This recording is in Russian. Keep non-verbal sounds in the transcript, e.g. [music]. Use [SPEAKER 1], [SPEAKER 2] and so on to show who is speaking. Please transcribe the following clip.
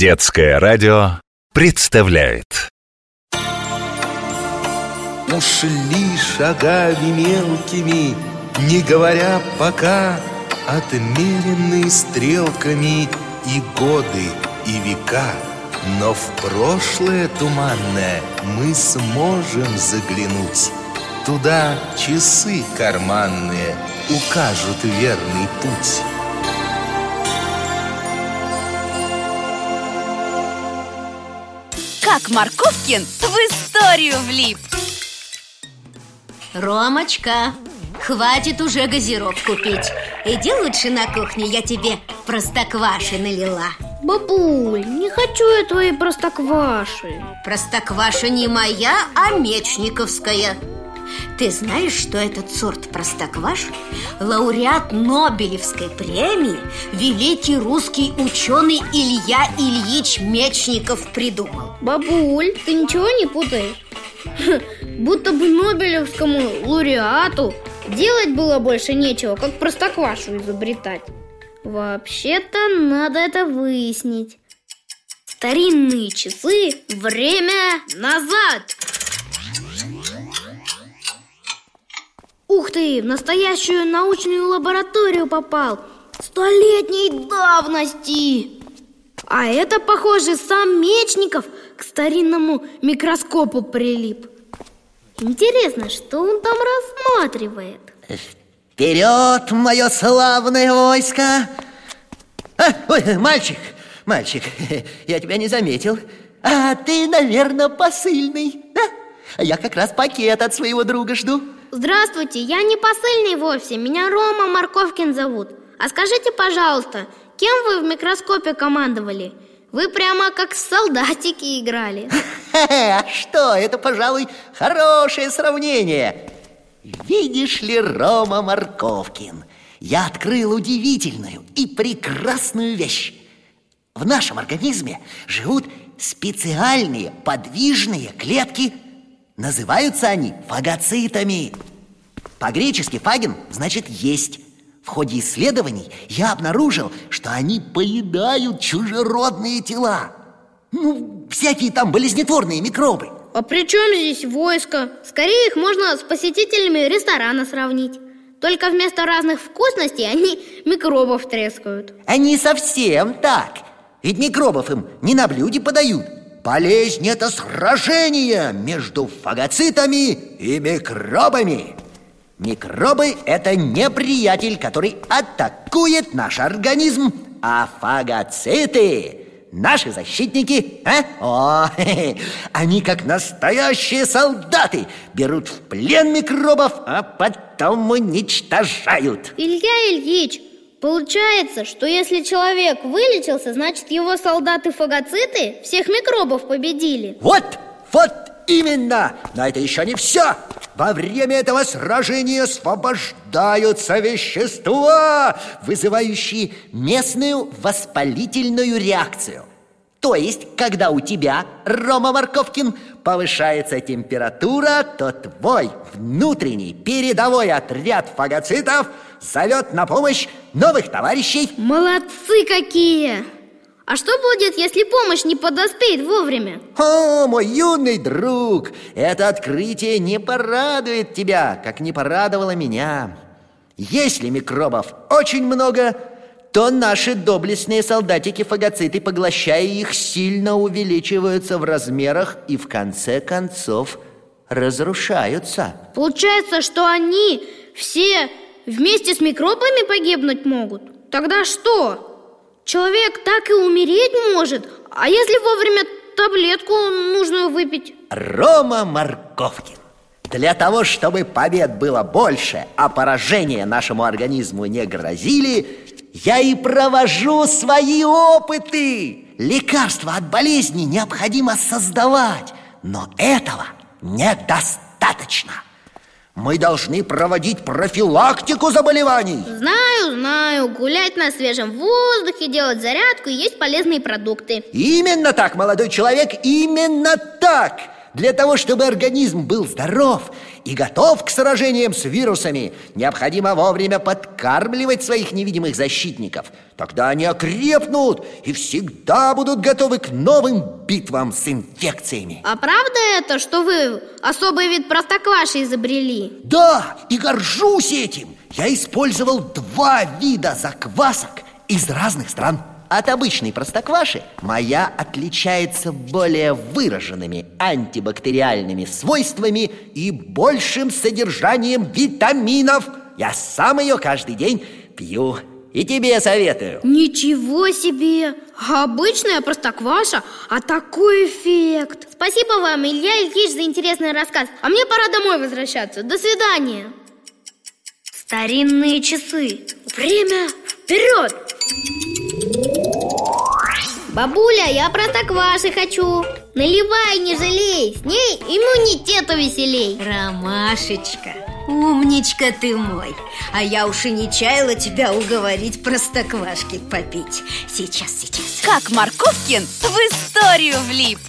[SPEAKER 1] Детское радио представляет.
[SPEAKER 2] Ушли шагами мелкими, не говоря пока Отмеренные стрелками и годы, и века. Но в прошлое туманное мы сможем заглянуть. Туда часы карманные укажут верный путь
[SPEAKER 3] Как Марковкин в историю влип.
[SPEAKER 4] Ромочка, хватит уже газировку пить. Иди лучше на кухню, я тебе простокваши налила.
[SPEAKER 5] Бабуль, не хочу я твои простокваши.
[SPEAKER 4] Простокваша не моя, а мечниковская Ты знаешь, что этот сорт простокваш Лауреат Нобелевской премии? Великий русский ученый Илья Ильич Мечников придумал.
[SPEAKER 5] Бабуль, ты ничего не путаешь? Будто бы Нобелевскому лауреату делать было больше нечего, как простоквашу изобретать. Вообще-то надо это выяснить. Старинные часы, время назад Ух ты, в настоящую научную лабораторию попал Столетней давности А это, похоже, сам Мечников к старинному микроскопу прилип Интересно, что он там рассматривает?
[SPEAKER 6] Вперед, мое славное войско! А, ой, мальчик, мальчик, [laughs] я тебя не заметил А ты, наверное, посыльный, да? Я как раз пакет от своего друга жду
[SPEAKER 5] Здравствуйте, я не посыльный вовсе, меня Рома Марковкин зовут А скажите, пожалуйста, кем вы в микроскопе командовали? Вы прямо как солдатики играли [laughs]
[SPEAKER 6] А что, это, пожалуй, хорошее сравнение Видишь ли, Рома Марковкин, я открыл удивительную и прекрасную вещь. В нашем организме живут специальные подвижные клетки. Называются они фагоцитами. По-гречески фаген значит есть. В ходе исследований я обнаружил, что они поедают чужеродные тела. Ну, всякие там болезнетворные микробы.
[SPEAKER 5] А при чем здесь войско? Скорее их можно с посетителями ресторана сравнить Только вместо разных вкусностей они микробов трескают
[SPEAKER 6] Они совсем так Ведь микробов им не на блюде подают Болезнь – это сражение между фагоцитами и микробами Микробы – это неприятель, который атакует наш организм А фагоциты наши защитники, а? О, [laughs] они как настоящие солдаты Берут в плен микробов, а потом уничтожают
[SPEAKER 5] Илья Ильич, получается, что если человек вылечился, значит его солдаты-фагоциты всех микробов победили
[SPEAKER 6] Вот, вот именно! Но это еще не все! Во время этого сражения освобождаются вещества, вызывающие местную воспалительную реакцию. То есть, когда у тебя, Рома Марковкин, повышается температура, то твой внутренний передовой отряд фагоцитов зовет на помощь новых товарищей.
[SPEAKER 5] Молодцы какие! А что будет, если помощь не подоспеет вовремя?
[SPEAKER 6] О, мой юный друг, это открытие не порадует тебя, как не порадовало меня. Если микробов очень много, то наши доблестные солдатики-фагоциты, поглощая их, сильно увеличиваются в размерах и в конце концов разрушаются.
[SPEAKER 5] Получается, что они все вместе с микробами погибнуть могут? Тогда что? Человек так и умереть может. А если вовремя таблетку нужную выпить?
[SPEAKER 6] Рома Марковкин Для того, чтобы побед было больше, а поражения нашему организму не грозили Я и провожу свои опыты. Лекарства от болезни необходимо создавать Но этого недостаточно мы должны проводить профилактику заболеваний.
[SPEAKER 5] Знаю, знаю, гулять на свежем воздухе, делать зарядку и есть полезные продукты.
[SPEAKER 6] Именно так, молодой человек, именно так Для того, чтобы организм был здоров и готов к сражениям с вирусами, необходимо вовремя подкармливать своих невидимых защитников. Тогда они окрепнут и всегда будут готовы к новым битвам с инфекциями.
[SPEAKER 5] А правда это, что вы особый вид простокваши изобрели?
[SPEAKER 6] Да, и горжусь этим. Я использовал два вида заквасок из разных стран. От обычной простокваши моя отличается более выраженными антибактериальными свойствами и большим содержанием витаминов. Я сам ее каждый день пью. И тебе советую.
[SPEAKER 5] Ничего себе! Обычная простокваша, а такой эффект! Спасибо вам, Илья Ильич, за интересный рассказ. А мне пора домой возвращаться. До свидания. Старинные часы. Время вперед! Бабуля, я простокваши хочу. Наливай, не жалей С ней иммунитету веселей
[SPEAKER 4] Ромашечка, умничка ты мой. А я уж и не чаяла тебя уговорить простоквашки попить. Сейчас, сейчас.
[SPEAKER 3] Как Марковкин в историю влип